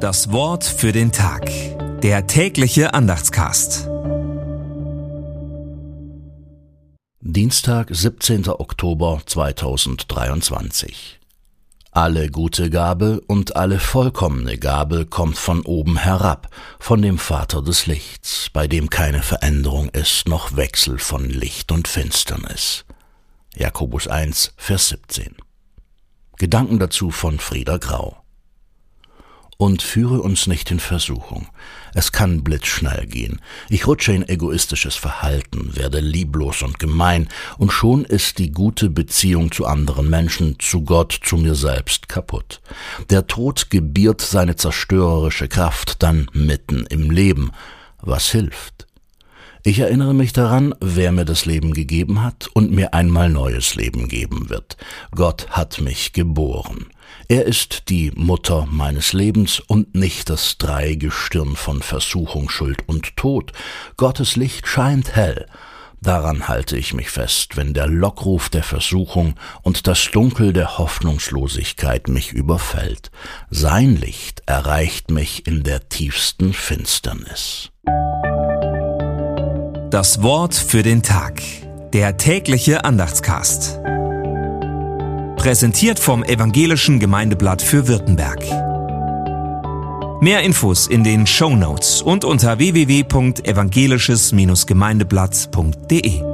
Das Wort für den Tag. Der tägliche Andachtscast. Dienstag, 17. Oktober 2023. Alle gute Gabe und alle vollkommene Gabe kommt von oben herab, von dem Vater des Lichts, bei dem keine Veränderung ist, noch Wechsel von Licht und Finsternis. Jakobus 1, Vers 17. Gedanken dazu von Frieder Grau und führe uns nicht in Versuchung. Es kann blitzschnell gehen. Ich rutsche in egoistisches Verhalten, werde lieblos und gemein, und schon ist die gute Beziehung zu anderen Menschen, zu Gott, zu mir selbst kaputt. Der Tod gebiert seine zerstörerische Kraft dann mitten im Leben. Was hilft? Ich erinnere mich daran, wer mir das Leben gegeben hat und mir einmal neues Leben geben wird. Gott hat mich geboren. Er ist die Mutter meines Lebens und nicht das Dreigestirn von Versuchung, Schuld und Tod. Gottes Licht scheint hell. Daran halte ich mich fest, wenn der Lockruf der Versuchung und das Dunkel der Hoffnungslosigkeit mich überfällt. Sein Licht erreicht mich in der tiefsten Finsternis. Das Wort für den Tag. Der tägliche Andachtscast. Präsentiert vom Evangelischen Gemeindeblatt für Württemberg. Mehr Infos in den Show Notes und unter www.evangelisches-gemeindeblatt.de.